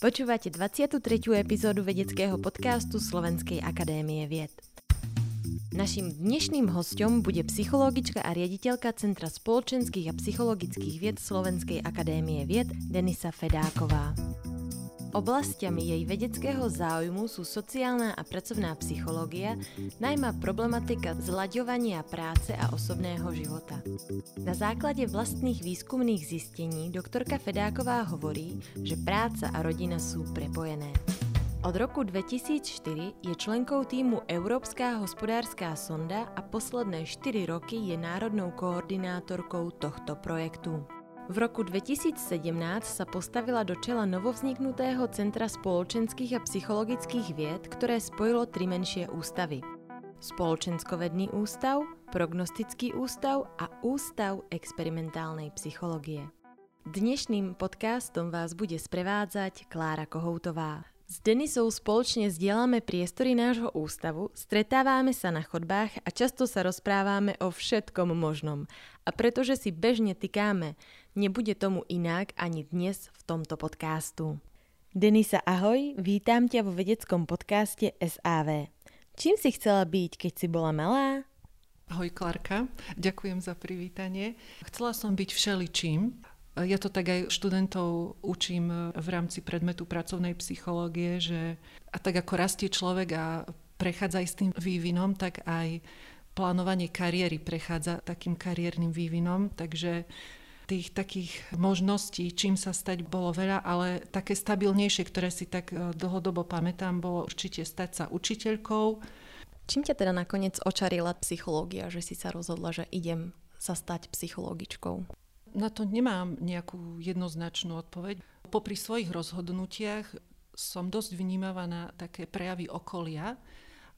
Počúvate 23. epizódu vedeckého podcastu Slovenskej akadémie vied. Naším dnešným hostom bude psychologička a riaditeľka Centra spoločenských a psychologických vied Slovenskej akadémie vied Denisa Fedáková. Oblastiami jej vedeckého záujmu sú sociálna a pracovná psychológia, najmä problematika zlaďovania práce a osobného života. Na základe vlastných výskumných zistení doktorka Fedáková hovorí, že práca a rodina sú prepojené. Od roku 2004 je členkou týmu Európska hospodárska sonda a posledné 4 roky je národnou koordinátorkou tohto projektu. V roku 2017 sa postavila do čela novovzniknutého Centra spoločenských a psychologických vied, ktoré spojilo tri menšie ústavy. Spoločenskovedný ústav, prognostický ústav a ústav experimentálnej psychológie. Dnešným podcastom vás bude sprevádzať Klára Kohoutová. S Denisou spoločne zdieľame priestory nášho ústavu, stretávame sa na chodbách a často sa rozprávame o všetkom možnom. A pretože si bežne tykáme, nebude tomu inak ani dnes v tomto podcastu. Denisa, ahoj, vítam ťa vo vedeckom podcaste SAV. Čím si chcela byť, keď si bola malá? Ahoj Klarka, ďakujem za privítanie. Chcela som byť všeličím. Ja to tak aj študentov učím v rámci predmetu pracovnej psychológie, že a tak ako rastie človek a prechádza aj s tým vývinom, tak aj plánovanie kariéry prechádza takým kariérnym vývinom, takže tých takých možností, čím sa stať, bolo veľa, ale také stabilnejšie, ktoré si tak e, dlhodobo pamätám, bolo určite stať sa učiteľkou. Čím ťa teda nakoniec očarila psychológia, že si sa rozhodla, že idem sa stať psychologičkou? Na to nemám nejakú jednoznačnú odpoveď. Popri svojich rozhodnutiach som dosť vnímavá na také prejavy okolia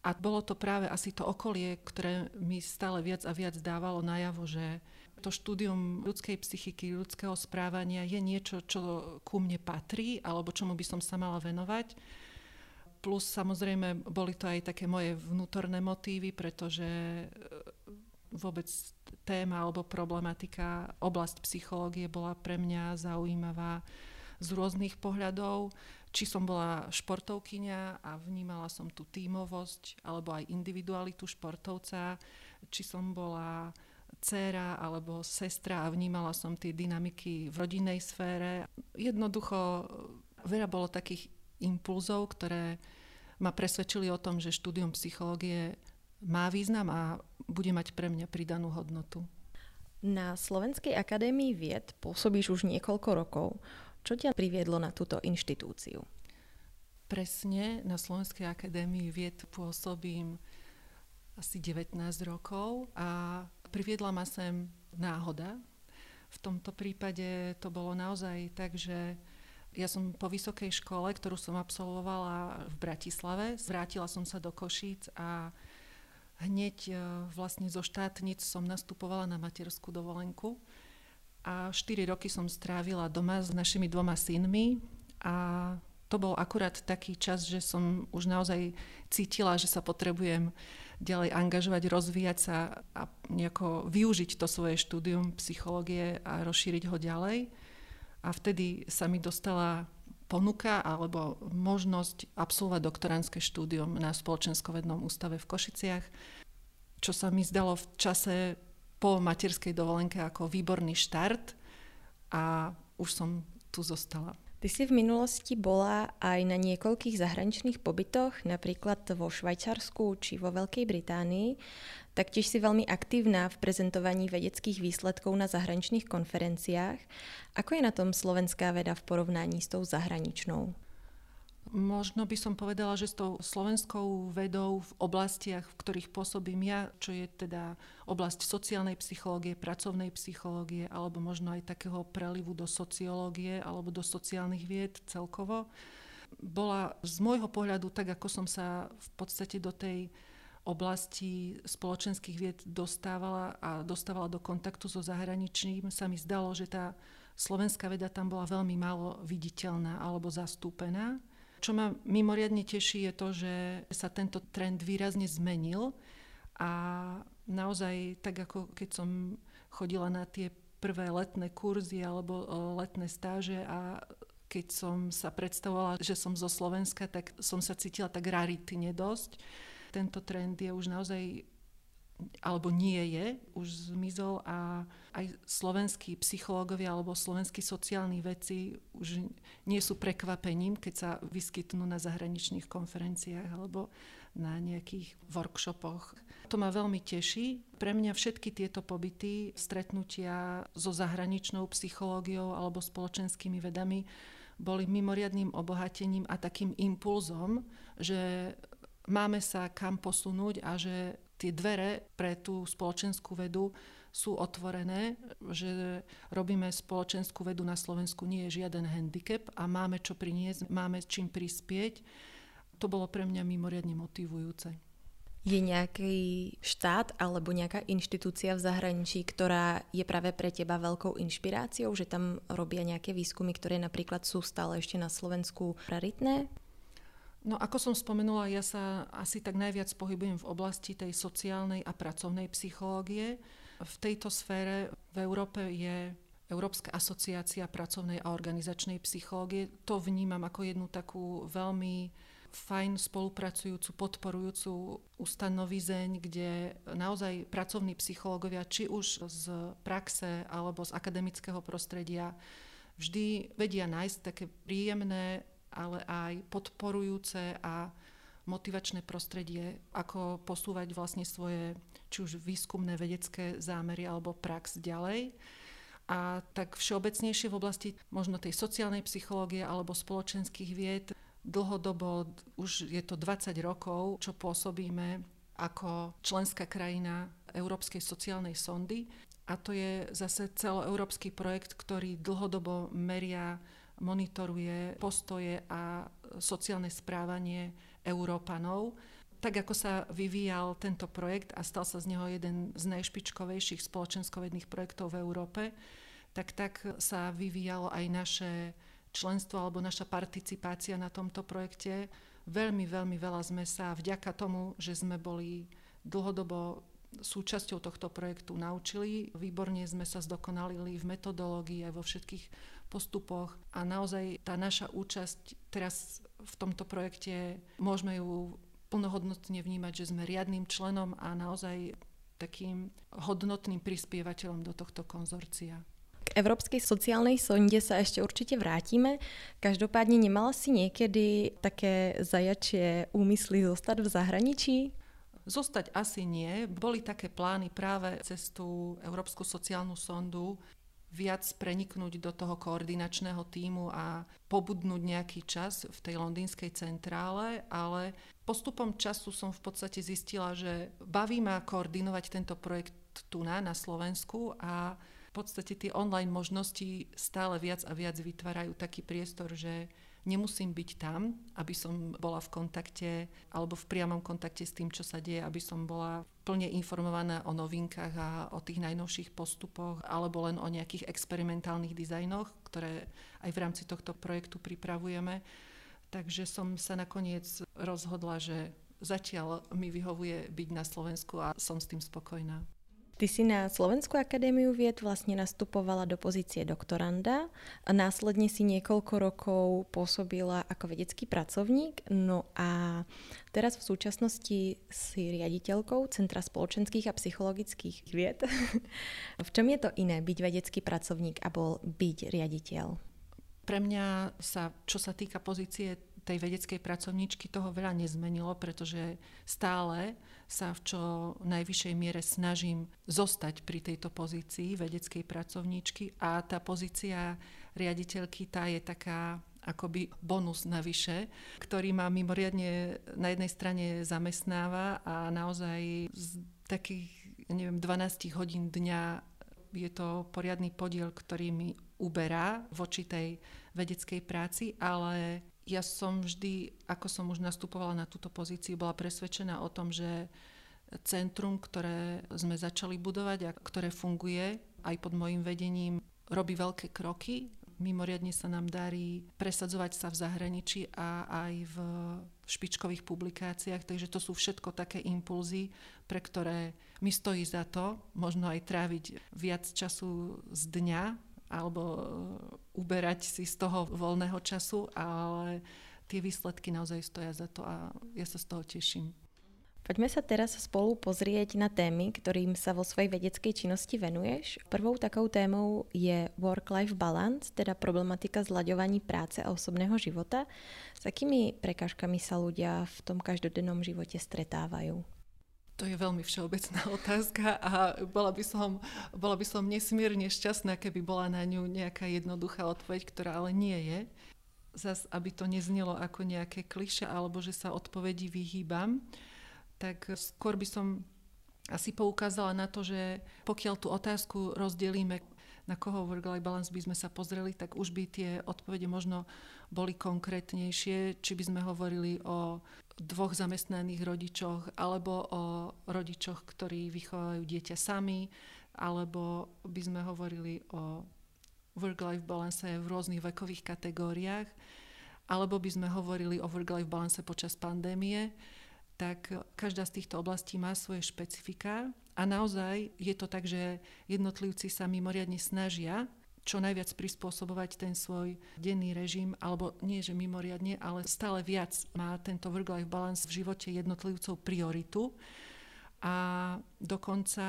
a bolo to práve asi to okolie, ktoré mi stále viac a viac dávalo najavo, že to štúdium ľudskej psychiky, ľudského správania je niečo, čo ku mne patrí alebo čomu by som sa mala venovať. Plus samozrejme boli to aj také moje vnútorné motívy, pretože vôbec téma alebo problematika, oblasť psychológie bola pre mňa zaujímavá z rôznych pohľadov. Či som bola športovkyňa a vnímala som tú tímovosť alebo aj individualitu športovca, či som bola dcéra alebo sestra a vnímala som tie dynamiky v rodinnej sfére. Jednoducho veľa bolo takých impulzov, ktoré ma presvedčili o tom, že štúdium psychológie má význam a bude mať pre mňa pridanú hodnotu. Na Slovenskej akadémii vied pôsobíš už niekoľko rokov. Čo ťa priviedlo na túto inštitúciu? Presne, na Slovenskej akadémii vied pôsobím asi 19 rokov a priviedla ma sem náhoda. V tomto prípade to bolo naozaj tak, že ja som po vysokej škole, ktorú som absolvovala v Bratislave, vrátila som sa do Košíc a hneď e, vlastne zo štátnic som nastupovala na materskú dovolenku a 4 roky som strávila doma s našimi dvoma synmi a to bol akurát taký čas, že som už naozaj cítila, že sa potrebujem ďalej angažovať, rozvíjať sa a nejako využiť to svoje štúdium psychológie a rozšíriť ho ďalej. A vtedy sa mi dostala ponuka alebo možnosť absolvovať doktoránske štúdium na Spoločenskovednom ústave v Košiciach, čo sa mi zdalo v čase po materskej dovolenke ako výborný štart a už som tu zostala. Ty si v minulosti bola aj na niekoľkých zahraničných pobytoch, napríklad vo Švajčarsku či vo Veľkej Británii. Taktiež si veľmi aktívna v prezentovaní vedeckých výsledkov na zahraničných konferenciách. Ako je na tom slovenská veda v porovnaní s tou zahraničnou? Možno by som povedala, že s tou slovenskou vedou v oblastiach, v ktorých pôsobím ja, čo je teda oblasť sociálnej psychológie, pracovnej psychológie, alebo možno aj takého prelivu do sociológie alebo do sociálnych vied celkovo, bola z môjho pohľadu, tak ako som sa v podstate do tej oblasti spoločenských vied dostávala a dostávala do kontaktu so zahraničím, sa mi zdalo, že tá slovenská veda tam bola veľmi málo viditeľná alebo zastúpená. Čo ma mimoriadne teší je to, že sa tento trend výrazne zmenil a naozaj tak ako keď som chodila na tie prvé letné kurzy alebo letné stáže a keď som sa predstavovala, že som zo Slovenska, tak som sa cítila tak raritne dosť. Tento trend je už naozaj alebo nie je, už zmizol a aj slovenskí psychológovia alebo slovenskí sociálni veci už nie sú prekvapením, keď sa vyskytnú na zahraničných konferenciách alebo na nejakých workshopoch. To ma veľmi teší. Pre mňa všetky tieto pobyty, stretnutia so zahraničnou psychológiou alebo spoločenskými vedami boli mimoriadným obohatením a takým impulzom, že máme sa kam posunúť a že tie dvere pre tú spoločenskú vedu sú otvorené, že robíme spoločenskú vedu na Slovensku nie je žiaden handicap a máme čo priniesť, máme čím prispieť. To bolo pre mňa mimoriadne motivujúce. Je nejaký štát alebo nejaká inštitúcia v zahraničí, ktorá je práve pre teba veľkou inšpiráciou, že tam robia nejaké výskumy, ktoré napríklad sú stále ešte na Slovensku raritné? No ako som spomenula, ja sa asi tak najviac pohybujem v oblasti tej sociálnej a pracovnej psychológie. V tejto sfére v Európe je Európska asociácia pracovnej a organizačnej psychológie. To vnímam ako jednu takú veľmi fajn spolupracujúcu, podporujúcu ustanovizeň, kde naozaj pracovní psychológovia, či už z praxe alebo z akademického prostredia, vždy vedia nájsť také príjemné, ale aj podporujúce a motivačné prostredie, ako posúvať vlastne svoje či už výskumné vedecké zámery alebo prax ďalej. A tak všeobecnejšie v oblasti možno tej sociálnej psychológie alebo spoločenských vied Dlhodobo, už je to 20 rokov, čo pôsobíme ako členská krajina Európskej sociálnej sondy. A to je zase celoeurópsky projekt, ktorý dlhodobo meria, monitoruje postoje a sociálne správanie Európanov. Tak ako sa vyvíjal tento projekt a stal sa z neho jeden z najšpičkovejších spoločenskovedných projektov v Európe, tak tak sa vyvíjalo aj naše členstvo alebo naša participácia na tomto projekte. Veľmi, veľmi veľa sme sa vďaka tomu, že sme boli dlhodobo súčasťou tohto projektu naučili. Výborne sme sa zdokonalili v metodológii aj vo všetkých postupoch a naozaj tá naša účasť teraz v tomto projekte môžeme ju plnohodnotne vnímať, že sme riadným členom a naozaj takým hodnotným prispievateľom do tohto konzorcia. K Európskej sociálnej sonde sa ešte určite vrátime. Každopádne nemala si niekedy také zajačie úmysly zostať v zahraničí? Zostať asi nie. Boli také plány práve cez tú Európsku sociálnu sondu viac preniknúť do toho koordinačného týmu a pobudnúť nejaký čas v tej londýnskej centrále, ale postupom času som v podstate zistila, že baví ma koordinovať tento projekt tu na, na Slovensku a v podstate tie online možnosti stále viac a viac vytvárajú taký priestor, že nemusím byť tam, aby som bola v kontakte alebo v priamom kontakte s tým, čo sa deje, aby som bola plne informovaná o novinkách a o tých najnovších postupoch alebo len o nejakých experimentálnych dizajnoch, ktoré aj v rámci tohto projektu pripravujeme. Takže som sa nakoniec rozhodla, že zatiaľ mi vyhovuje byť na Slovensku a som s tým spokojná. Ty si na Slovenskú akadémiu vied vlastne nastupovala do pozície doktoranda a následne si niekoľko rokov pôsobila ako vedecký pracovník. No a teraz v súčasnosti si riaditeľkou Centra spoločenských a psychologických vied. v čom je to iné byť vedecký pracovník a bol byť riaditeľ? Pre mňa sa, čo sa týka pozície tej vedeckej pracovníčky toho veľa nezmenilo, pretože stále sa v čo najvyššej miere snažím zostať pri tejto pozícii vedeckej pracovníčky a tá pozícia riaditeľky tá je taká akoby bonus navyše, ktorý ma mimoriadne na jednej strane zamestnáva a naozaj z takých, neviem, 12 hodín dňa je to poriadny podiel, ktorý mi uberá voči tej vedeckej práci, ale ja som vždy, ako som už nastupovala na túto pozíciu, bola presvedčená o tom, že centrum, ktoré sme začali budovať a ktoré funguje aj pod môjim vedením, robí veľké kroky. Mimoriadne sa nám darí presadzovať sa v zahraničí a aj v špičkových publikáciách, takže to sú všetko také impulzy, pre ktoré mi stojí za to možno aj tráviť viac času z dňa alebo uberať si z toho voľného času, ale tie výsledky naozaj stoja za to a ja sa z toho teším. Poďme sa teraz spolu pozrieť na témy, ktorým sa vo svojej vedeckej činnosti venuješ. Prvou takou témou je work-life balance, teda problematika zlaďovaní práce a osobného života. S akými prekážkami sa ľudia v tom každodennom živote stretávajú? To je veľmi všeobecná otázka a bola by, som, bola by som nesmierne šťastná, keby bola na ňu nejaká jednoduchá odpoveď, ktorá ale nie je. Zas, aby to neznelo ako nejaké kliše alebo že sa odpovedi vyhýbam tak skôr by som asi poukázala na to, že pokiaľ tú otázku rozdelíme, na koho work-life balance by sme sa pozreli, tak už by tie odpovede možno boli konkrétnejšie, či by sme hovorili o dvoch zamestnaných rodičoch, alebo o rodičoch, ktorí vychovajú dieťa sami, alebo by sme hovorili o work-life balance v rôznych vekových kategóriách, alebo by sme hovorili o work-life balance počas pandémie tak každá z týchto oblastí má svoje špecifika a naozaj je to tak, že jednotlivci sa mimoriadne snažia čo najviac prispôsobovať ten svoj denný režim, alebo nie, že mimoriadne, ale stále viac má tento work-life balance v živote jednotlivcov prioritu. A dokonca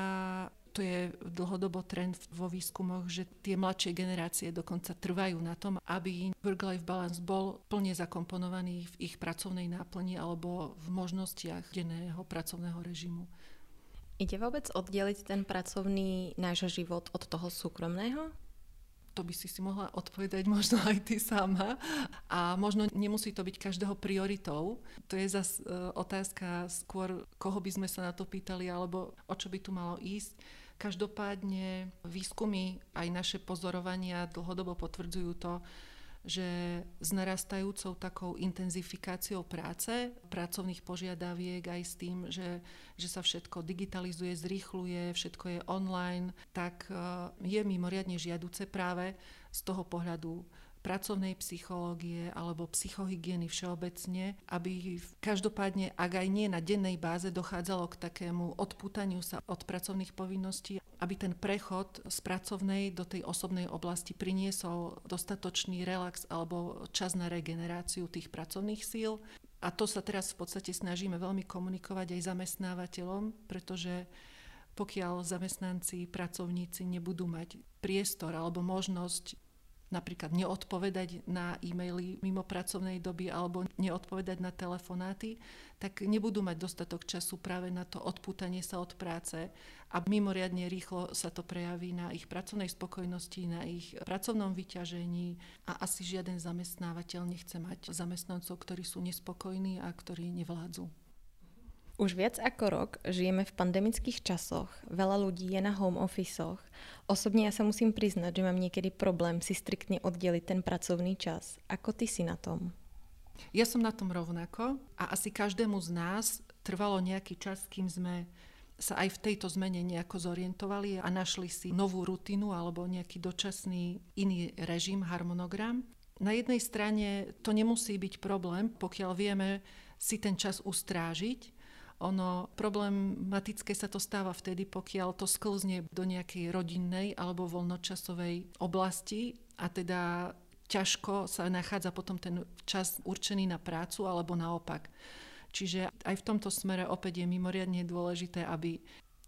to je dlhodobo trend vo výskumoch, že tie mladšie generácie dokonca trvajú na tom, aby work-life balance bol plne zakomponovaný v ich pracovnej náplni alebo v možnostiach denného pracovného režimu. Ide vôbec oddeliť ten pracovný náš život od toho súkromného? To by si si mohla odpovedať možno aj ty sama. A možno nemusí to byť každého prioritou. To je zase otázka skôr, koho by sme sa na to pýtali, alebo o čo by tu malo ísť. Každopádne výskumy aj naše pozorovania dlhodobo potvrdzujú to, že s narastajúcou takou intenzifikáciou práce, pracovných požiadaviek aj s tým, že, že sa všetko digitalizuje, zrýchluje, všetko je online, tak eh, je mimoriadne žiaduce práve z toho pohľadu pracovnej psychológie alebo psychohygieny všeobecne, aby každopádne, ak aj nie na dennej báze, dochádzalo k takému odputaniu sa od pracovných povinností, aby ten prechod z pracovnej do tej osobnej oblasti priniesol dostatočný relax alebo čas na regeneráciu tých pracovných síl. A to sa teraz v podstate snažíme veľmi komunikovať aj zamestnávateľom, pretože pokiaľ zamestnanci, pracovníci nebudú mať priestor alebo možnosť napríklad neodpovedať na e-maily mimo pracovnej doby alebo neodpovedať na telefonáty, tak nebudú mať dostatok času práve na to odpútanie sa od práce a mimoriadne rýchlo sa to prejaví na ich pracovnej spokojnosti, na ich pracovnom vyťažení a asi žiaden zamestnávateľ nechce mať zamestnancov, ktorí sú nespokojní a ktorí nevládzu. Už viac ako rok žijeme v pandemických časoch, veľa ľudí je na home officeoch. Osobne ja sa musím priznať, že mám niekedy problém si striktne oddeliť ten pracovný čas. Ako ty si na tom? Ja som na tom rovnako a asi každému z nás trvalo nejaký čas, kým sme sa aj v tejto zmene nejako zorientovali a našli si novú rutinu alebo nejaký dočasný iný režim, harmonogram. Na jednej strane to nemusí byť problém, pokiaľ vieme si ten čas ustrážiť, ono problematické sa to stáva vtedy, pokiaľ to sklzne do nejakej rodinnej alebo voľnočasovej oblasti a teda ťažko sa nachádza potom ten čas určený na prácu alebo naopak. Čiže aj v tomto smere opäť je mimoriadne dôležité, aby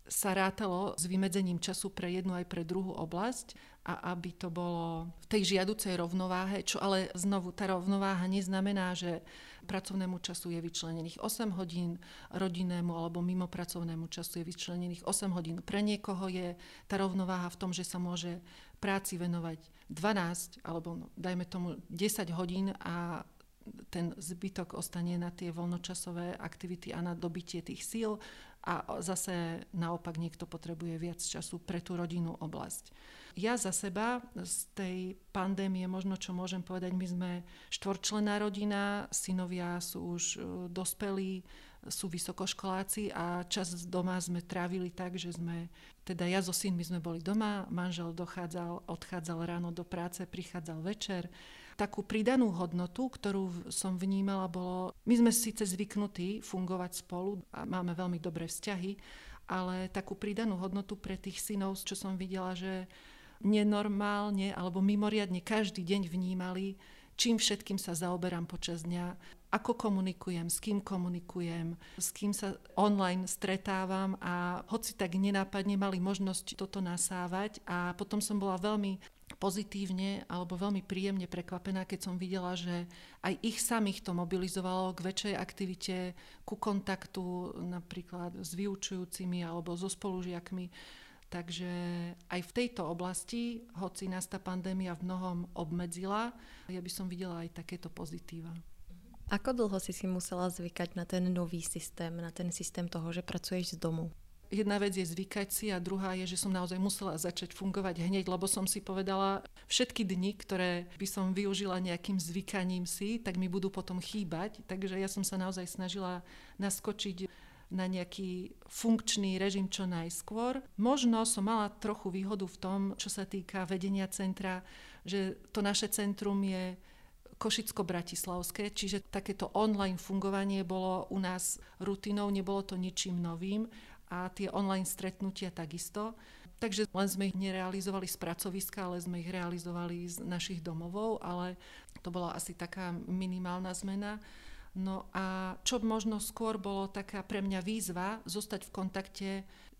sa rátalo s vymedzením času pre jednu aj pre druhú oblasť a aby to bolo v tej žiaducej rovnováhe, čo ale znovu tá rovnováha neznamená, že pracovnému času je vyčlenených 8 hodín, rodinnému alebo mimo pracovnému času je vyčlenených 8 hodín. Pre niekoho je tá rovnováha v tom, že sa môže práci venovať 12 alebo no, dajme tomu 10 hodín a ten zbytok ostane na tie voľnočasové aktivity a na dobitie tých síl a zase naopak niekto potrebuje viac času pre tú rodinnú oblasť. Ja za seba z tej pandémie, možno čo môžem povedať, my sme štvorčlená rodina, synovia sú už e, dospelí, sú vysokoškoláci a čas doma sme trávili tak, že sme, teda ja so synmi sme boli doma, manžel dochádzal, odchádzal ráno do práce, prichádzal večer. Takú pridanú hodnotu, ktorú som vnímala, bolo, my sme síce zvyknutí fungovať spolu a máme veľmi dobré vzťahy, ale takú pridanú hodnotu pre tých synov, čo som videla, že nenormálne alebo mimoriadne každý deň vnímali, čím všetkým sa zaoberám počas dňa, ako komunikujem, s kým komunikujem, s kým sa online stretávam a hoci tak nenápadne mali možnosť toto nasávať a potom som bola veľmi pozitívne alebo veľmi príjemne prekvapená, keď som videla, že aj ich samých to mobilizovalo k väčšej aktivite, ku kontaktu napríklad s vyučujúcimi alebo so spolužiakmi Takže aj v tejto oblasti, hoci nás tá pandémia v mnohom obmedzila, ja by som videla aj takéto pozitíva. Ako dlho si si musela zvykať na ten nový systém, na ten systém toho, že pracuješ z domu? Jedna vec je zvykať si a druhá je, že som naozaj musela začať fungovať hneď, lebo som si povedala, všetky dni, ktoré by som využila nejakým zvykaním si, tak mi budú potom chýbať. Takže ja som sa naozaj snažila naskočiť na nejaký funkčný režim čo najskôr. Možno som mala trochu výhodu v tom, čo sa týka vedenia centra, že to naše centrum je Košicko-Bratislavské, čiže takéto online fungovanie bolo u nás rutinou, nebolo to ničím novým a tie online stretnutia takisto. Takže len sme ich nerealizovali z pracoviska, ale sme ich realizovali z našich domovov, ale to bola asi taká minimálna zmena. No a čo možno skôr bolo taká pre mňa výzva zostať v kontakte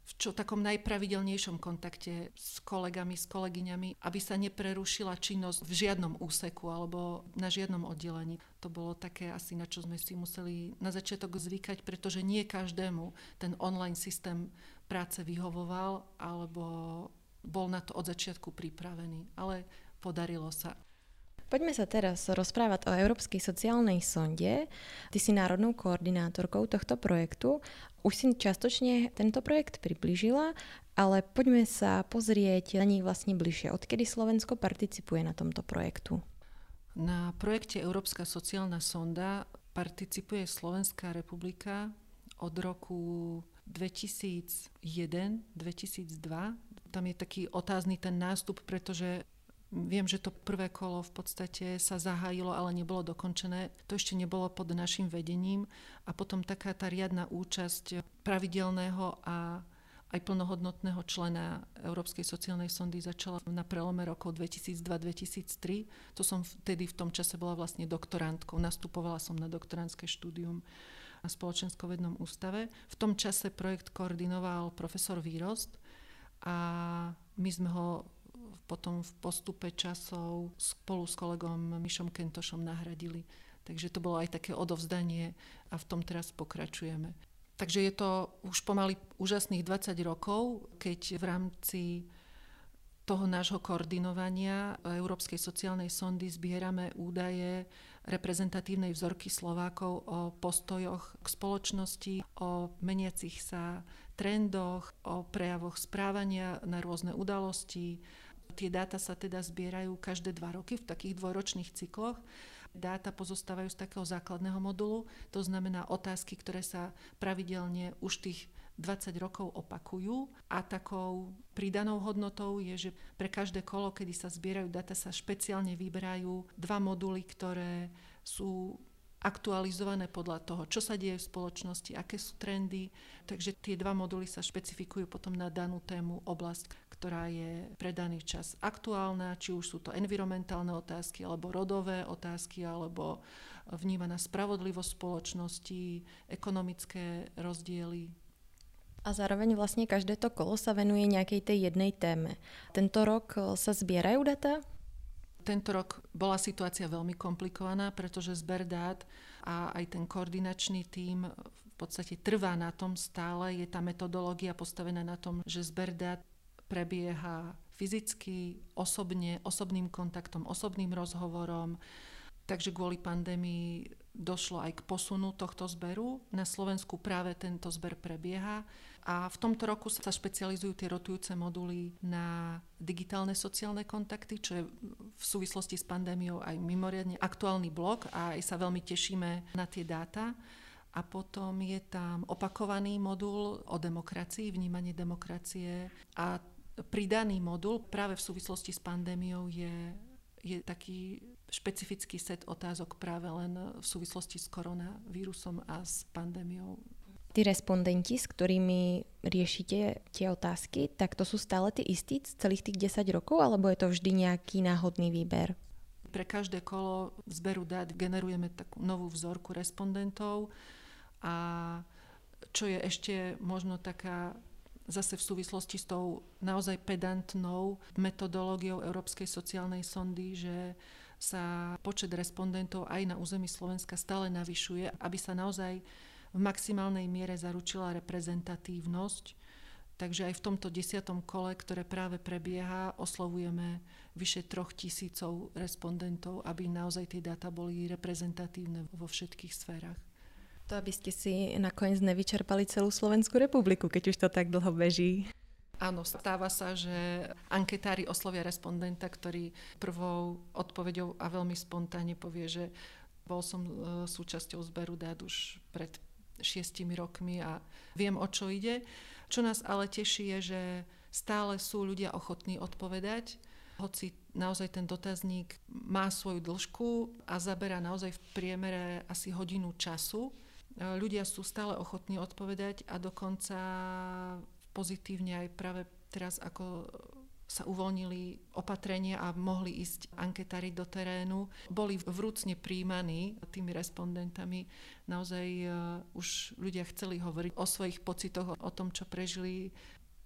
v čo takom najpravidelnejšom kontakte s kolegami, s kolegyňami, aby sa neprerušila činnosť v žiadnom úseku alebo na žiadnom oddelení. To bolo také asi, na čo sme si museli na začiatok zvykať, pretože nie každému ten online systém práce vyhovoval alebo bol na to od začiatku pripravený. Ale podarilo sa. Poďme sa teraz rozprávať o Európskej sociálnej sonde. Ty si národnou koordinátorkou tohto projektu. Už si častočne tento projekt priblížila, ale poďme sa pozrieť na nich vlastne bližšie. Odkedy Slovensko participuje na tomto projektu? Na projekte Európska sociálna sonda participuje Slovenská republika od roku 2001-2002. Tam je taký otázny ten nástup, pretože Viem, že to prvé kolo v podstate sa zahájilo, ale nebolo dokončené. To ešte nebolo pod našim vedením. A potom taká tá riadna účasť pravidelného a aj plnohodnotného člena Európskej sociálnej sondy začala na prelome rokov 2002-2003. To som vtedy v tom čase bola vlastne doktorantkou. Nastupovala som na doktorantské štúdium na Spoločenskovednom ústave. V tom čase projekt koordinoval profesor Výrost a my sme ho potom v postupe časov spolu s kolegom Mišom Kentošom nahradili. Takže to bolo aj také odovzdanie a v tom teraz pokračujeme. Takže je to už pomaly úžasných 20 rokov, keď v rámci toho nášho koordinovania Európskej sociálnej sondy zbierame údaje reprezentatívnej vzorky Slovákov o postojoch k spoločnosti, o meniacich sa trendoch, o prejavoch správania na rôzne udalosti, Tie dáta sa teda zbierajú každé dva roky v takých dvojročných cykloch. Dáta pozostávajú z takého základného modulu, to znamená otázky, ktoré sa pravidelne už tých 20 rokov opakujú a takou pridanou hodnotou je, že pre každé kolo, kedy sa zbierajú dáta, sa špeciálne vyberajú dva moduly, ktoré sú aktualizované podľa toho, čo sa deje v spoločnosti, aké sú trendy. Takže tie dva moduly sa špecifikujú potom na danú tému, oblasť, ktorá je pre daný čas aktuálna, či už sú to environmentálne otázky, alebo rodové otázky, alebo vnímaná spravodlivosť spoločnosti, ekonomické rozdiely. A zároveň vlastne každé to kolo sa venuje nejakej tej jednej téme. Tento rok sa zbierajú data? Tento rok bola situácia veľmi komplikovaná, pretože zber dát a aj ten koordinačný tím v podstate trvá na tom stále. Je tá metodológia postavená na tom, že zber dát prebieha fyzicky, osobne, osobným kontaktom, osobným rozhovorom. Takže kvôli pandémii došlo aj k posunu tohto zberu. Na Slovensku práve tento zber prebieha a v tomto roku sa špecializujú tie rotujúce moduly na digitálne sociálne kontakty, čo je v súvislosti s pandémiou aj mimoriadne aktuálny blok a aj sa veľmi tešíme na tie dáta. A potom je tam opakovaný modul o demokracii, vnímanie demokracie a pridaný modul práve v súvislosti s pandémiou je, je taký špecifický set otázok práve len v súvislosti s koronavírusom a s pandémiou tí respondenti, s ktorými riešite tie otázky, tak to sú stále tí istí celých tých 10 rokov, alebo je to vždy nejaký náhodný výber? Pre každé kolo zberu dát generujeme takú novú vzorku respondentov a čo je ešte možno taká zase v súvislosti s tou naozaj pedantnou metodológiou Európskej sociálnej sondy, že sa počet respondentov aj na území Slovenska stále navyšuje, aby sa naozaj v maximálnej miere zaručila reprezentatívnosť. Takže aj v tomto desiatom kole, ktoré práve prebieha, oslovujeme vyše troch tisícov respondentov, aby naozaj tie dáta boli reprezentatívne vo všetkých sférach. To, aby ste si nakoniec nevyčerpali celú Slovenskú republiku, keď už to tak dlho beží. Áno, stáva sa, že anketári oslovia respondenta, ktorý prvou odpovedou a veľmi spontánne povie, že bol som e, súčasťou zberu dát už pred šiestimi rokmi a viem, o čo ide. Čo nás ale teší je, že stále sú ľudia ochotní odpovedať, hoci naozaj ten dotazník má svoju dĺžku a zaberá naozaj v priemere asi hodinu času. Ľudia sú stále ochotní odpovedať a dokonca pozitívne aj práve teraz, ako sa uvoľnili opatrenia a mohli ísť anketári do terénu. Boli vrúcne príjmaní tými respondentami. Naozaj uh, už ľudia chceli hovoriť o svojich pocitoch, o tom, čo prežili,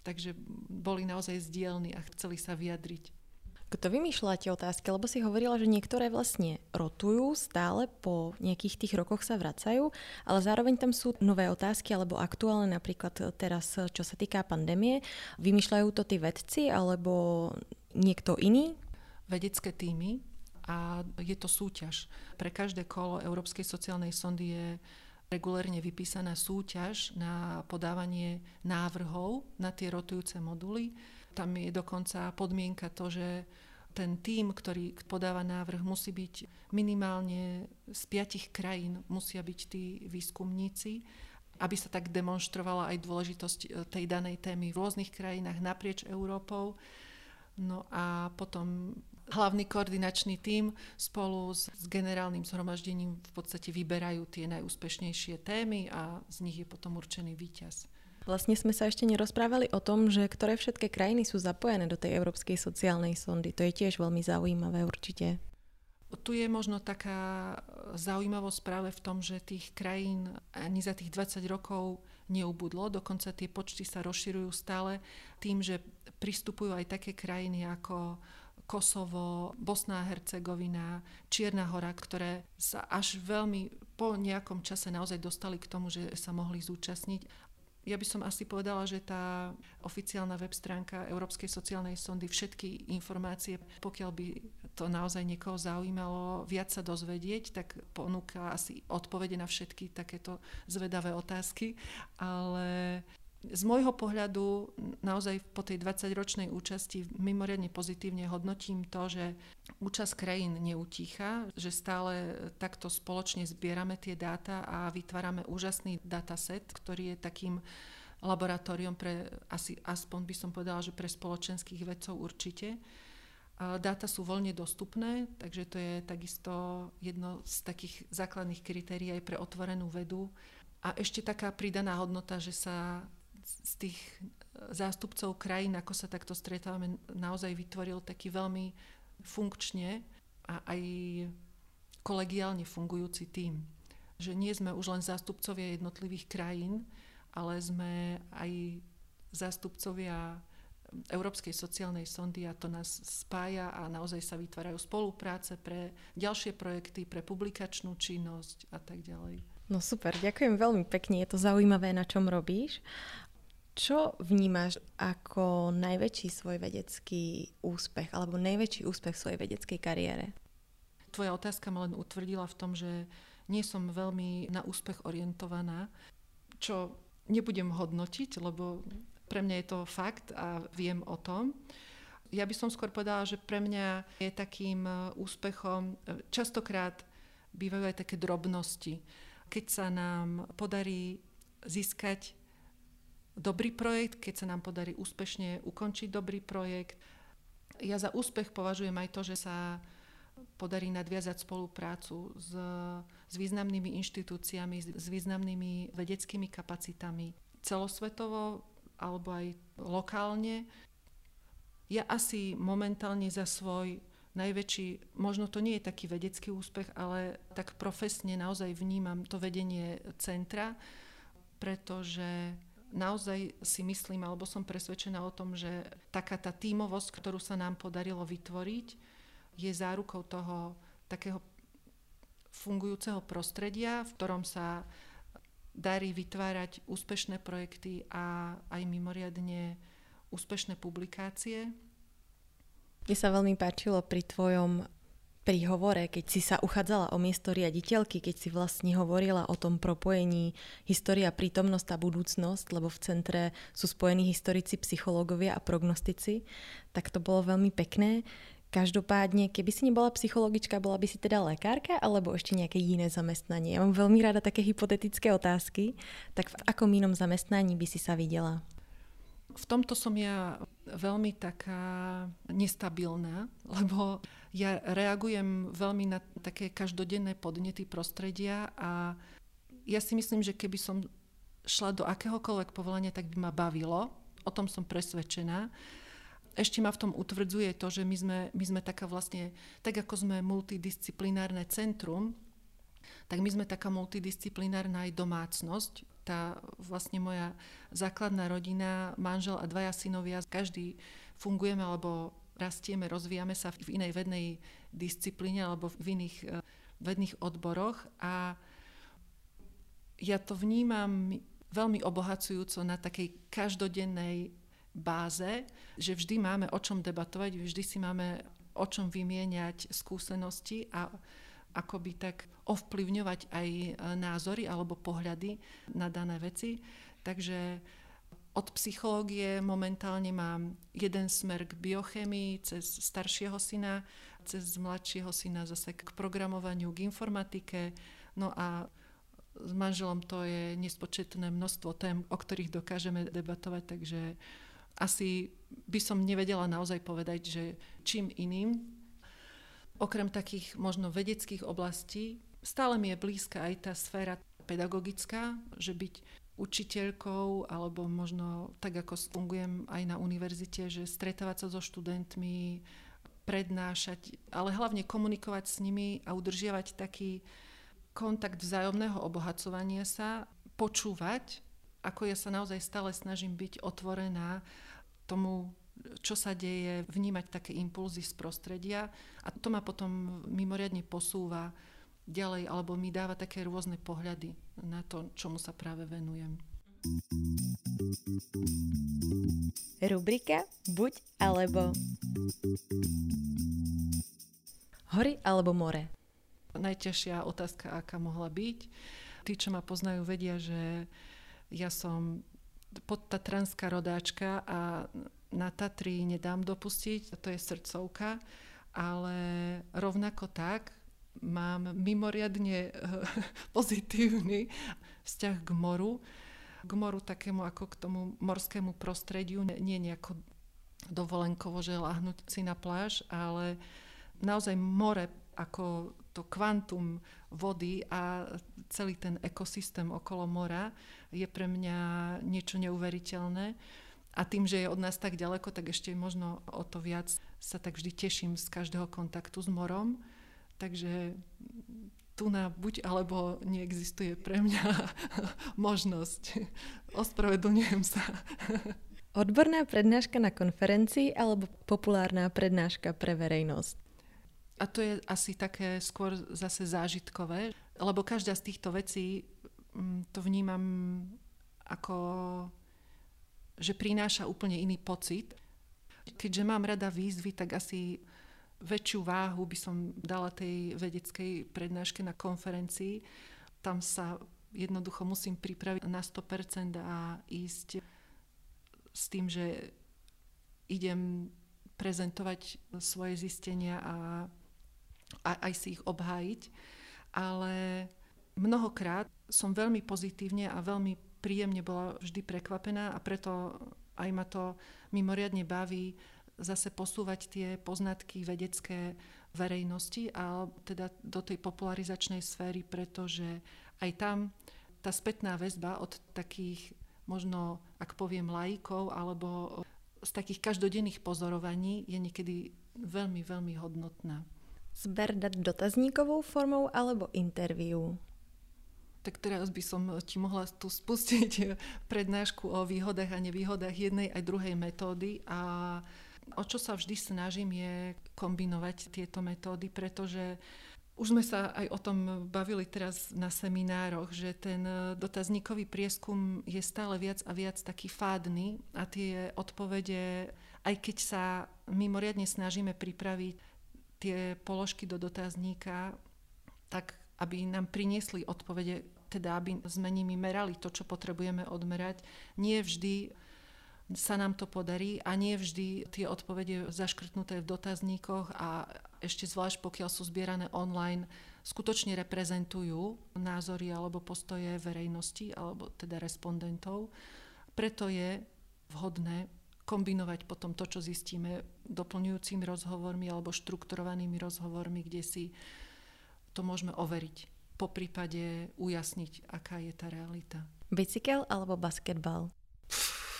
takže boli naozaj zdielni a chceli sa vyjadriť. Kto vymýšľate otázky? Lebo si hovorila, že niektoré vlastne rotujú, stále po nejakých tých rokoch sa vracajú, ale zároveň tam sú nové otázky alebo aktuálne, napríklad teraz, čo sa týka pandémie. Vymýšľajú to tí vedci alebo niekto iný? Vedecké týmy a je to súťaž. Pre každé kolo Európskej sociálnej sondy je regulérne vypísaná súťaž na podávanie návrhov na tie rotujúce moduly tam je dokonca podmienka to, že ten tím, ktorý podáva návrh, musí byť minimálne z piatich krajín, musia byť tí výskumníci, aby sa tak demonstrovala aj dôležitosť e, tej danej témy v rôznych krajinách naprieč Európou. No a potom hlavný koordinačný tím spolu s, s generálnym zhromaždením v podstate vyberajú tie najúspešnejšie témy a z nich je potom určený víťaz. Vlastne sme sa ešte nerozprávali o tom, že ktoré všetky krajiny sú zapojené do tej Európskej sociálnej sondy. To je tiež veľmi zaujímavé určite. Tu je možno taká zaujímavosť práve v tom, že tých krajín ani za tých 20 rokov neubudlo, dokonca tie počty sa rozširujú stále tým, že pristupujú aj také krajiny ako Kosovo, Bosná a Hercegovina, Čierna hora, ktoré sa až veľmi po nejakom čase naozaj dostali k tomu, že sa mohli zúčastniť ja by som asi povedala, že tá oficiálna web stránka Európskej sociálnej sondy všetky informácie, pokiaľ by to naozaj niekoho zaujímalo viac sa dozvedieť, tak ponúka asi odpovede na všetky takéto zvedavé otázky, ale z môjho pohľadu naozaj po tej 20-ročnej účasti mimoriadne pozitívne hodnotím to, že účasť krajín neutícha, že stále takto spoločne zbierame tie dáta a vytvárame úžasný dataset, ktorý je takým laboratóriom pre, asi aspoň by som povedala, že pre spoločenských vedcov určite. Dáta sú voľne dostupné, takže to je takisto jedno z takých základných kritérií aj pre otvorenú vedu. A ešte taká pridaná hodnota, že sa z tých e, zástupcov krajín, ako sa takto stretávame, naozaj vytvoril taký veľmi funkčne a aj kolegiálne fungujúci tým. Že nie sme už len zástupcovia jednotlivých krajín, ale sme aj zástupcovia Európskej sociálnej sondy a to nás spája a naozaj sa vytvárajú spolupráce pre ďalšie projekty, pre publikačnú činnosť a tak ďalej. No super, ďakujem veľmi pekne, je to zaujímavé, na čom robíš. Čo vnímaš ako najväčší svoj vedecký úspech alebo najväčší úspech svojej vedeckej kariére? Tvoja otázka ma len utvrdila v tom, že nie som veľmi na úspech orientovaná, čo nebudem hodnotiť, lebo pre mňa je to fakt a viem o tom. Ja by som skôr povedala, že pre mňa je takým e, úspechom, e, častokrát bývajú aj také drobnosti. Keď sa nám podarí získať dobrý projekt, keď sa nám podarí úspešne ukončiť dobrý projekt. Ja za úspech považujem aj to, že sa podarí nadviazať spoluprácu s, s významnými inštitúciami, s, významnými vedeckými kapacitami celosvetovo alebo aj lokálne. Ja asi momentálne za svoj najväčší, možno to nie je taký vedecký úspech, ale tak profesne naozaj vnímam to vedenie centra, pretože naozaj si myslím, alebo som presvedčená o tom, že taká tá tímovosť, ktorú sa nám podarilo vytvoriť, je zárukou toho takého fungujúceho prostredia, v ktorom sa darí vytvárať úspešné projekty a aj mimoriadne úspešné publikácie. Mne sa veľmi páčilo pri tvojom príhovore, keď si sa uchádzala o miesto riaditeľky, keď si vlastne hovorila o tom propojení história, prítomnosť a budúcnosť, lebo v centre sú spojení historici, psychológovia a prognostici, tak to bolo veľmi pekné. Každopádne, keby si nebola psychologička, bola by si teda lekárka alebo ešte nejaké iné zamestnanie? Ja mám veľmi rada také hypotetické otázky. Tak v akom inom zamestnaní by si sa videla? V tomto som ja veľmi taká nestabilná, lebo ja reagujem veľmi na také každodenné podnety prostredia a ja si myslím, že keby som šla do akéhokoľvek povolania, tak by ma bavilo. O tom som presvedčená. Ešte ma v tom utvrdzuje to, že my sme, my sme taká vlastne, tak ako sme multidisciplinárne centrum, tak my sme taká multidisciplinárna aj domácnosť tá vlastne moja základná rodina, manžel a dvaja synovia, každý fungujeme alebo rastieme, rozvíjame sa v inej vednej disciplíne alebo v iných e, vedných odboroch a ja to vnímam veľmi obohacujúco na takej každodennej báze, že vždy máme o čom debatovať, vždy si máme o čom vymieňať skúsenosti a akoby tak ovplyvňovať aj e, názory alebo pohľady na dané veci. Takže od psychológie momentálne mám jeden smer k biochemii cez staršieho syna, cez mladšieho syna zase k programovaniu, k informatike. No a s manželom to je nespočetné množstvo tém, o ktorých dokážeme debatovať, takže asi by som nevedela naozaj povedať, že čím iným Okrem takých možno vedeckých oblastí, stále mi je blízka aj tá sféra pedagogická, že byť učiteľkou, alebo možno tak, ako fungujem aj na univerzite, že stretávať sa so študentmi, prednášať, ale hlavne komunikovať s nimi a udržiavať taký kontakt vzájomného obohacovania sa, počúvať, ako ja sa naozaj stále snažím byť otvorená tomu čo sa deje, vnímať také impulzy z prostredia. A to ma potom mimoriadne posúva ďalej alebo mi dáva také rôzne pohľady na to, čomu sa práve venujem. Rubrika Buď alebo Hory alebo more? Najťažšia otázka, aká mohla byť. Tí, čo ma poznajú, vedia, že ja som podtatranská rodáčka a na Tatry nedám dopustiť, to je srdcovka, ale rovnako tak mám mimoriadne eh, pozitívny vzťah k moru, k moru takému ako k tomu morskému prostrediu, nie nejako dovolenkovo, že láhnuť si na pláž, ale naozaj more ako to kvantum vody a celý ten ekosystém okolo mora je pre mňa niečo neuveriteľné. A tým, že je od nás tak ďaleko, tak ešte možno o to viac sa tak vždy teším z každého kontaktu s morom. Takže tu na buď alebo neexistuje pre mňa možnosť. Ospravedlňujem sa. Odborná prednáška na konferencii alebo populárna prednáška pre verejnosť? A to je asi také skôr zase zážitkové, lebo každá z týchto vecí mm, to vnímam ako že prináša úplne iný pocit. Keďže mám rada výzvy, tak asi väčšiu váhu by som dala tej vedeckej prednáške na konferencii. Tam sa jednoducho musím pripraviť na 100% a ísť s tým, že idem prezentovať svoje zistenia a, a aj si ich obhájiť. Ale mnohokrát som veľmi pozitívne a veľmi príjemne bola vždy prekvapená a preto aj ma to mimoriadne baví zase posúvať tie poznatky vedecké verejnosti a teda do tej popularizačnej sféry, pretože aj tam tá spätná väzba od takých možno, ak poviem, laikov alebo z takých každodenných pozorovaní je niekedy veľmi, veľmi hodnotná. Zber dať dotazníkovou formou alebo interviu? Tak teraz by som ti mohla tu spustiť prednášku o výhodách a nevýhodách jednej aj druhej metódy a o čo sa vždy snažím je kombinovať tieto metódy, pretože už sme sa aj o tom bavili teraz na seminároch, že ten dotazníkový prieskum je stále viac a viac taký fádny a tie odpovede, aj keď sa mimoriadne snažíme pripraviť tie položky do dotazníka, tak aby nám priniesli odpovede, teda aby sme nimi merali to, čo potrebujeme odmerať. Nie vždy sa nám to podarí a nie vždy tie odpovede zaškrtnuté v dotazníkoch a ešte zvlášť pokiaľ sú zbierané online, skutočne reprezentujú názory alebo postoje verejnosti alebo teda respondentov. Preto je vhodné kombinovať potom to, čo zistíme doplňujúcimi rozhovormi alebo štrukturovanými rozhovormi, kde si to môžeme overiť. Po prípade ujasniť, aká je tá realita. Bicykel alebo basketbal?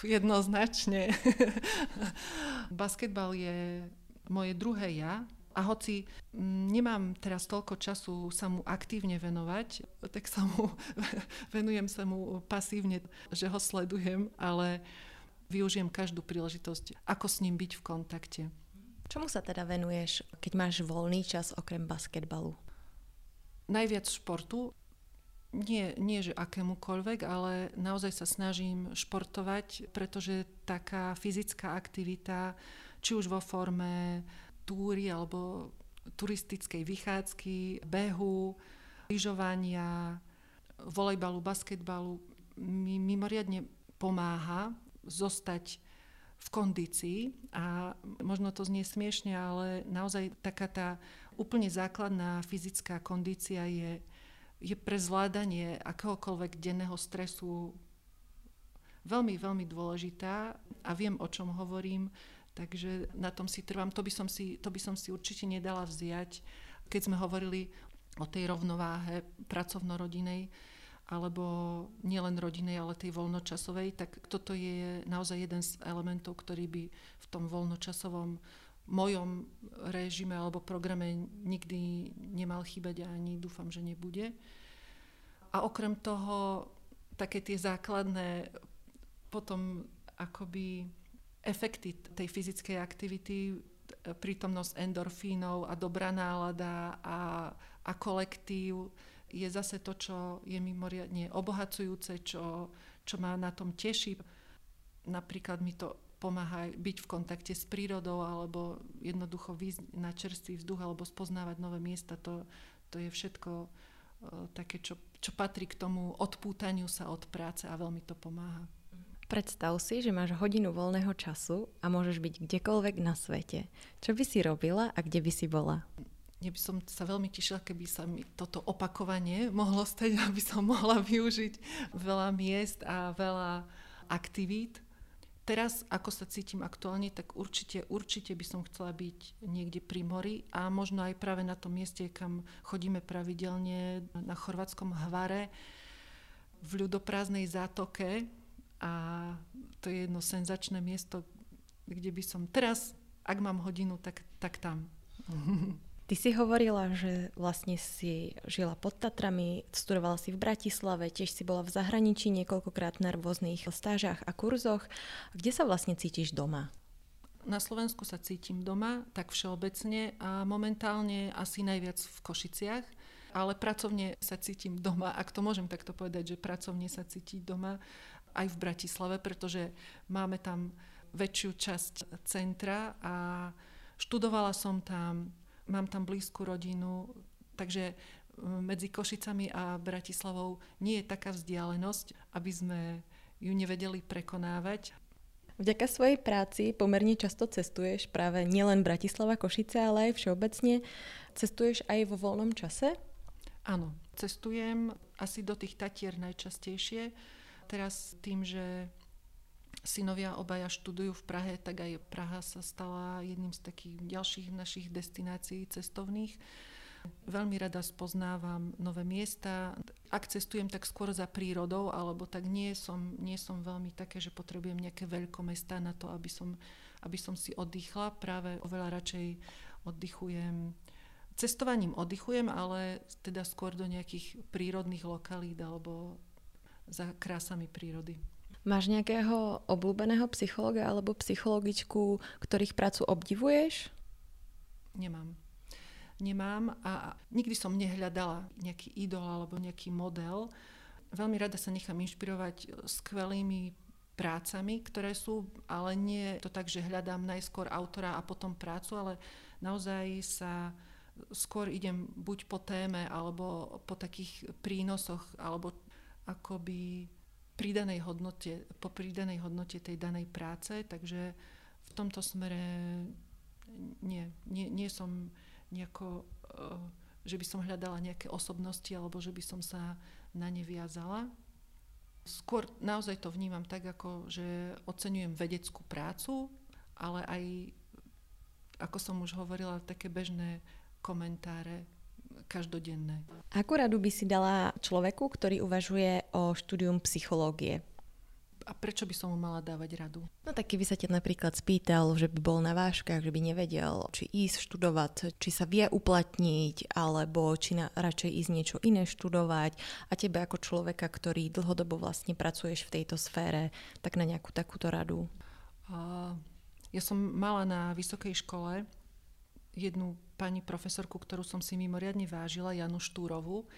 Jednoznačne. basketbal je moje druhé ja, a hoci mm, nemám teraz toľko času sa mu aktívne venovať, tak sa mu, venujem sa mu pasívne, že ho sledujem, ale využijem každú príležitosť, ako s ním byť v kontakte. Čomu sa teda venuješ, keď máš voľný čas okrem basketbalu? Najviac športu. Nie, nie že akémukoľvek, ale naozaj sa snažím športovať, pretože taká fyzická aktivita, či už vo forme túry alebo turistickej vychádzky, behu, lyžovania, volejbalu, basketbalu mi mimoriadne pomáha zostať v kondícii a možno to znie smiešne, ale naozaj taká tá úplne základná fyzická kondícia je, je pre zvládanie akéhokoľvek denného stresu veľmi, veľmi dôležitá a viem, o čom hovorím, takže na tom si trvám. To by som si, to by som si určite nedala vziať, keď sme hovorili o tej rovnováhe pracovno-rodinej alebo nielen rodinej, ale tej voľnočasovej, tak toto je naozaj jeden z elementov, ktorý by v tom voľnočasovom mojom režime alebo programe nikdy nemal chýbať a ani dúfam, že nebude. A okrem toho také tie základné potom akoby efekty tej fyzickej aktivity, prítomnosť endorfínov a dobrá nálada a, a kolektív, je zase to, čo je mimoriadne obohacujúce, čo, čo ma na tom teší. Napríklad mi to pomáha byť v kontakte s prírodou alebo jednoducho výjsť na čerstvý vzduch alebo spoznávať nové miesta. To, to je všetko uh, také, čo, čo patrí k tomu odpútaniu sa od práce a veľmi to pomáha. Predstav si, že máš hodinu voľného času a môžeš byť kdekoľvek na svete. Čo by si robila a kde by si bola? ja by som sa veľmi tešila, keby sa mi toto opakovanie mohlo stať, aby som mohla využiť veľa miest a veľa aktivít. Teraz, ako sa cítim aktuálne, tak určite, určite by som chcela byť niekde pri mori a možno aj práve na tom mieste, kam chodíme pravidelne na chorvátskom Hvare, v ľudoprázdnej zátoke a to je jedno senzačné miesto, kde by som teraz, ak mám hodinu, tak, tak tam. Ty si hovorila, že vlastne si žila pod Tatrami, studovala si v Bratislave, tiež si bola v zahraničí niekoľkokrát na rôznych stážach a kurzoch. Kde sa vlastne cítiš doma? Na Slovensku sa cítim doma, tak všeobecne a momentálne asi najviac v Košiciach, ale pracovne sa cítim doma, ak to môžem takto povedať, že pracovne sa cítiť doma aj v Bratislave, pretože máme tam väčšiu časť centra a študovala som tam, mám tam blízku rodinu, takže medzi Košicami a Bratislavou nie je taká vzdialenosť, aby sme ju nevedeli prekonávať. Vďaka svojej práci pomerne často cestuješ práve nielen Bratislava, Košice, ale aj všeobecne. Cestuješ aj vo voľnom čase? Áno, cestujem asi do tých Tatier najčastejšie. Teraz tým, že synovia obaja študujú v Prahe, tak aj Praha sa stala jedným z takých ďalších našich destinácií cestovných. Veľmi rada spoznávam nové miesta. Ak cestujem, tak skôr za prírodou, alebo tak nie som, nie som veľmi také, že potrebujem nejaké veľkomestá na to, aby som, aby som si oddychla. Práve oveľa radšej oddychujem cestovaním oddychujem, ale teda skôr do nejakých prírodných lokalít alebo za krásami prírody. Máš nejakého obľúbeného psychologa alebo psychologičku, ktorých prácu obdivuješ? Nemám. Nemám a nikdy som nehľadala nejaký idol alebo nejaký model. Veľmi rada sa nechám inšpirovať skvelými prácami, ktoré sú, ale nie to tak, že hľadám najskôr autora a potom prácu, ale naozaj sa skôr idem buď po téme alebo po takých prínosoch alebo akoby pridanej hodnote, po pridanej hodnote tej danej práce, takže v tomto smere nie, nie, nie som nejako, eh, že by som hľadala nejaké osobnosti alebo že by som sa na ne viazala. Skôr naozaj to vnímam tak, ako že oceňujem vedeckú prácu, ale aj, ako som už hovorila, také bežné komentáre každodenné. Akú radu by si dala človeku, ktorý uvažuje o štúdium psychológie? A prečo by som mu mala dávať radu? No tak keby sa ťa napríklad spýtal, že by bol na váškach, že by nevedel, či ísť študovať, či sa vie uplatniť, alebo či na, radšej ísť niečo iné študovať a tebe ako človeka, ktorý dlhodobo vlastne pracuješ v tejto sfére, tak na nejakú takúto radu? Uh, ja som mala na vysokej škole jednu pani profesorku, ktorú som si mimoriadne vážila, Janu Štúrovu.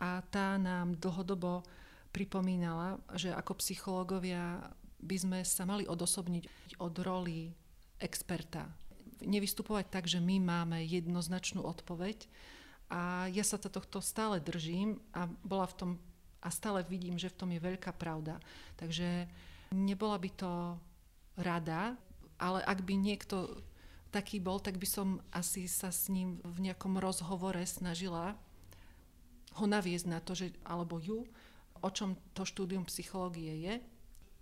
A tá nám dlhodobo pripomínala, že ako psychológovia by sme sa mali odosobniť od roli experta. Nevystupovať tak, že my máme jednoznačnú odpoveď. A ja sa tohto stále držím a bola v tom a stále vidím, že v tom je veľká pravda. Takže nebola by to rada, ale ak by niekto taký bol, tak by som asi sa s ním v nejakom rozhovore snažila ho naviesť na to, že, alebo ju, o čom to štúdium psychológie je,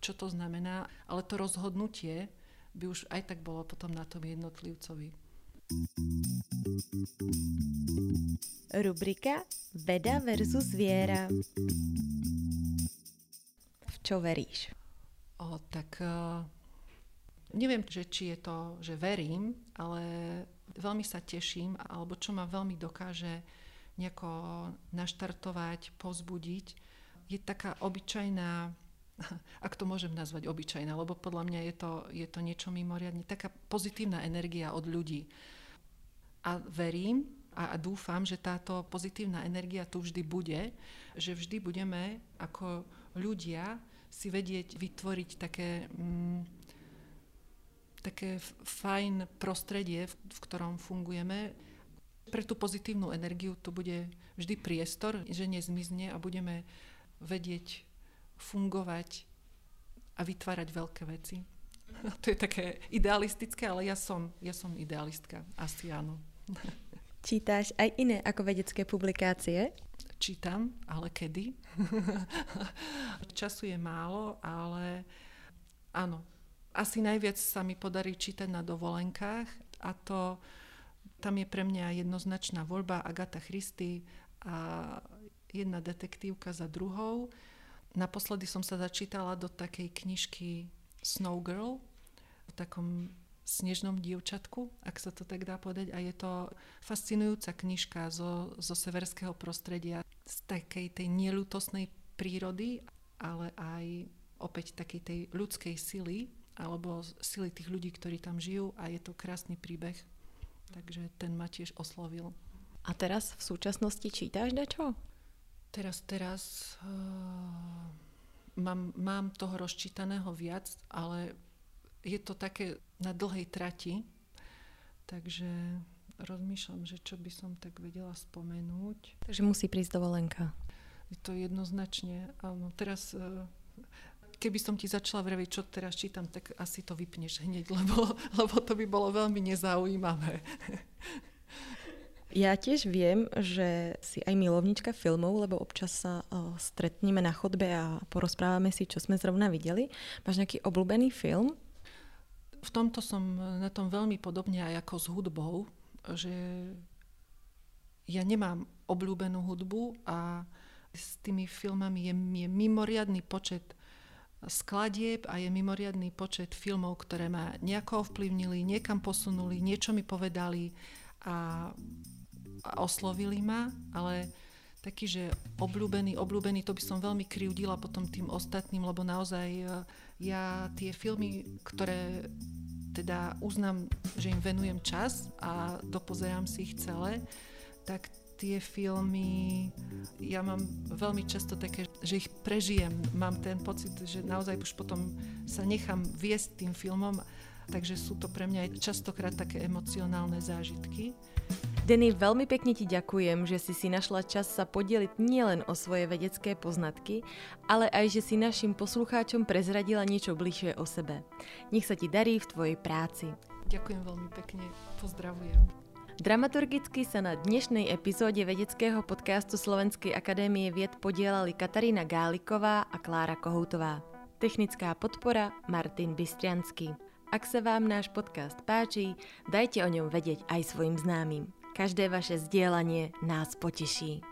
čo to znamená, ale to rozhodnutie by už aj tak bolo potom na tom jednotlivcovi. Rubrika Veda versus viera. V čo veríš? O, tak uh, Neviem, že či je to, že verím, ale veľmi sa teším, alebo čo ma veľmi dokáže nejako naštartovať, pozbudiť, je taká obyčajná, ak to môžem nazvať obyčajná, lebo podľa mňa je to, je to niečo mimoriadne, taká pozitívna energia od ľudí. A verím a, a dúfam, že táto pozitívna energia tu vždy bude, že vždy budeme ako ľudia si vedieť vytvoriť také... Mm, také fajn prostredie, v, ktorom fungujeme. Pre tú pozitívnu energiu to bude vždy priestor, že nezmizne a budeme vedieť fungovať a vytvárať veľké veci. To je také idealistické, ale ja som, ja som idealistka. Asi áno. Čítáš aj iné ako vedecké publikácie? Čítam, ale kedy? Času je málo, ale áno, asi najviac sa mi podarí čítať na dovolenkách a to tam je pre mňa jednoznačná voľba Agata Christy a jedna detektívka za druhou. Naposledy som sa začítala do takej knižky Snow Girl, v takom snežnom dievčatku, ak sa to tak dá povedať. A je to fascinujúca knižka zo, zo severského prostredia, z takej tej nelutosnej prírody, ale aj opäť takej tej ľudskej sily, alebo sily tých ľudí, ktorí tam žijú a je to krásny príbeh. Takže ten ma tiež oslovil. A teraz v súčasnosti čítaš dačo? Teraz, teraz uh, mám, mám toho rozčítaného viac, ale je to také na dlhej trati, takže rozmýšľam, že čo by som tak vedela spomenúť. Takže musí prísť dovolenka. Je to jednoznačne, áno. Teraz uh, keby som ti začala vraviť, čo teraz čítam, tak asi to vypneš hneď, lebo, lebo to by bolo veľmi nezaujímavé. Ja tiež viem, že si aj milovnička filmov, lebo občas sa o, stretneme na chodbe a porozprávame si, čo sme zrovna videli. Máš nejaký obľúbený film? V tomto som na tom veľmi podobne aj ako s hudbou, že ja nemám obľúbenú hudbu a s tými filmami je, je mimoriadný počet skladieb a je mimoriadný počet filmov, ktoré ma nejako ovplyvnili, niekam posunuli, niečo mi povedali a, a oslovili ma, ale taký, že obľúbený, obľúbený, to by som veľmi kryudila potom tým ostatným, lebo naozaj e, ja tie filmy, ktoré teda uznám, že im venujem čas a dopozerám si ich celé, tak tie filmy, ja mám veľmi často také, že ich prežijem. Mám ten pocit, že naozaj už potom sa nechám viesť tým filmom, takže sú to pre mňa aj častokrát také emocionálne zážitky. Denny, veľmi pekne ti ďakujem, že si si našla čas sa podeliť nielen o svoje vedecké poznatky, ale aj, že si našim poslucháčom prezradila niečo bližšie o sebe. Nech sa ti darí v tvojej práci. Ďakujem veľmi pekne, pozdravujem. Dramaturgicky sa na dnešnej epizóde vedeckého podcastu Slovenskej akadémie vied podielali Katarína Gáliková a Klára Kohoutová. Technická podpora Martin Bystriansky. Ak sa vám náš podcast páči, dajte o ňom vedieť aj svojim známym. Každé vaše zdieľanie nás poteší.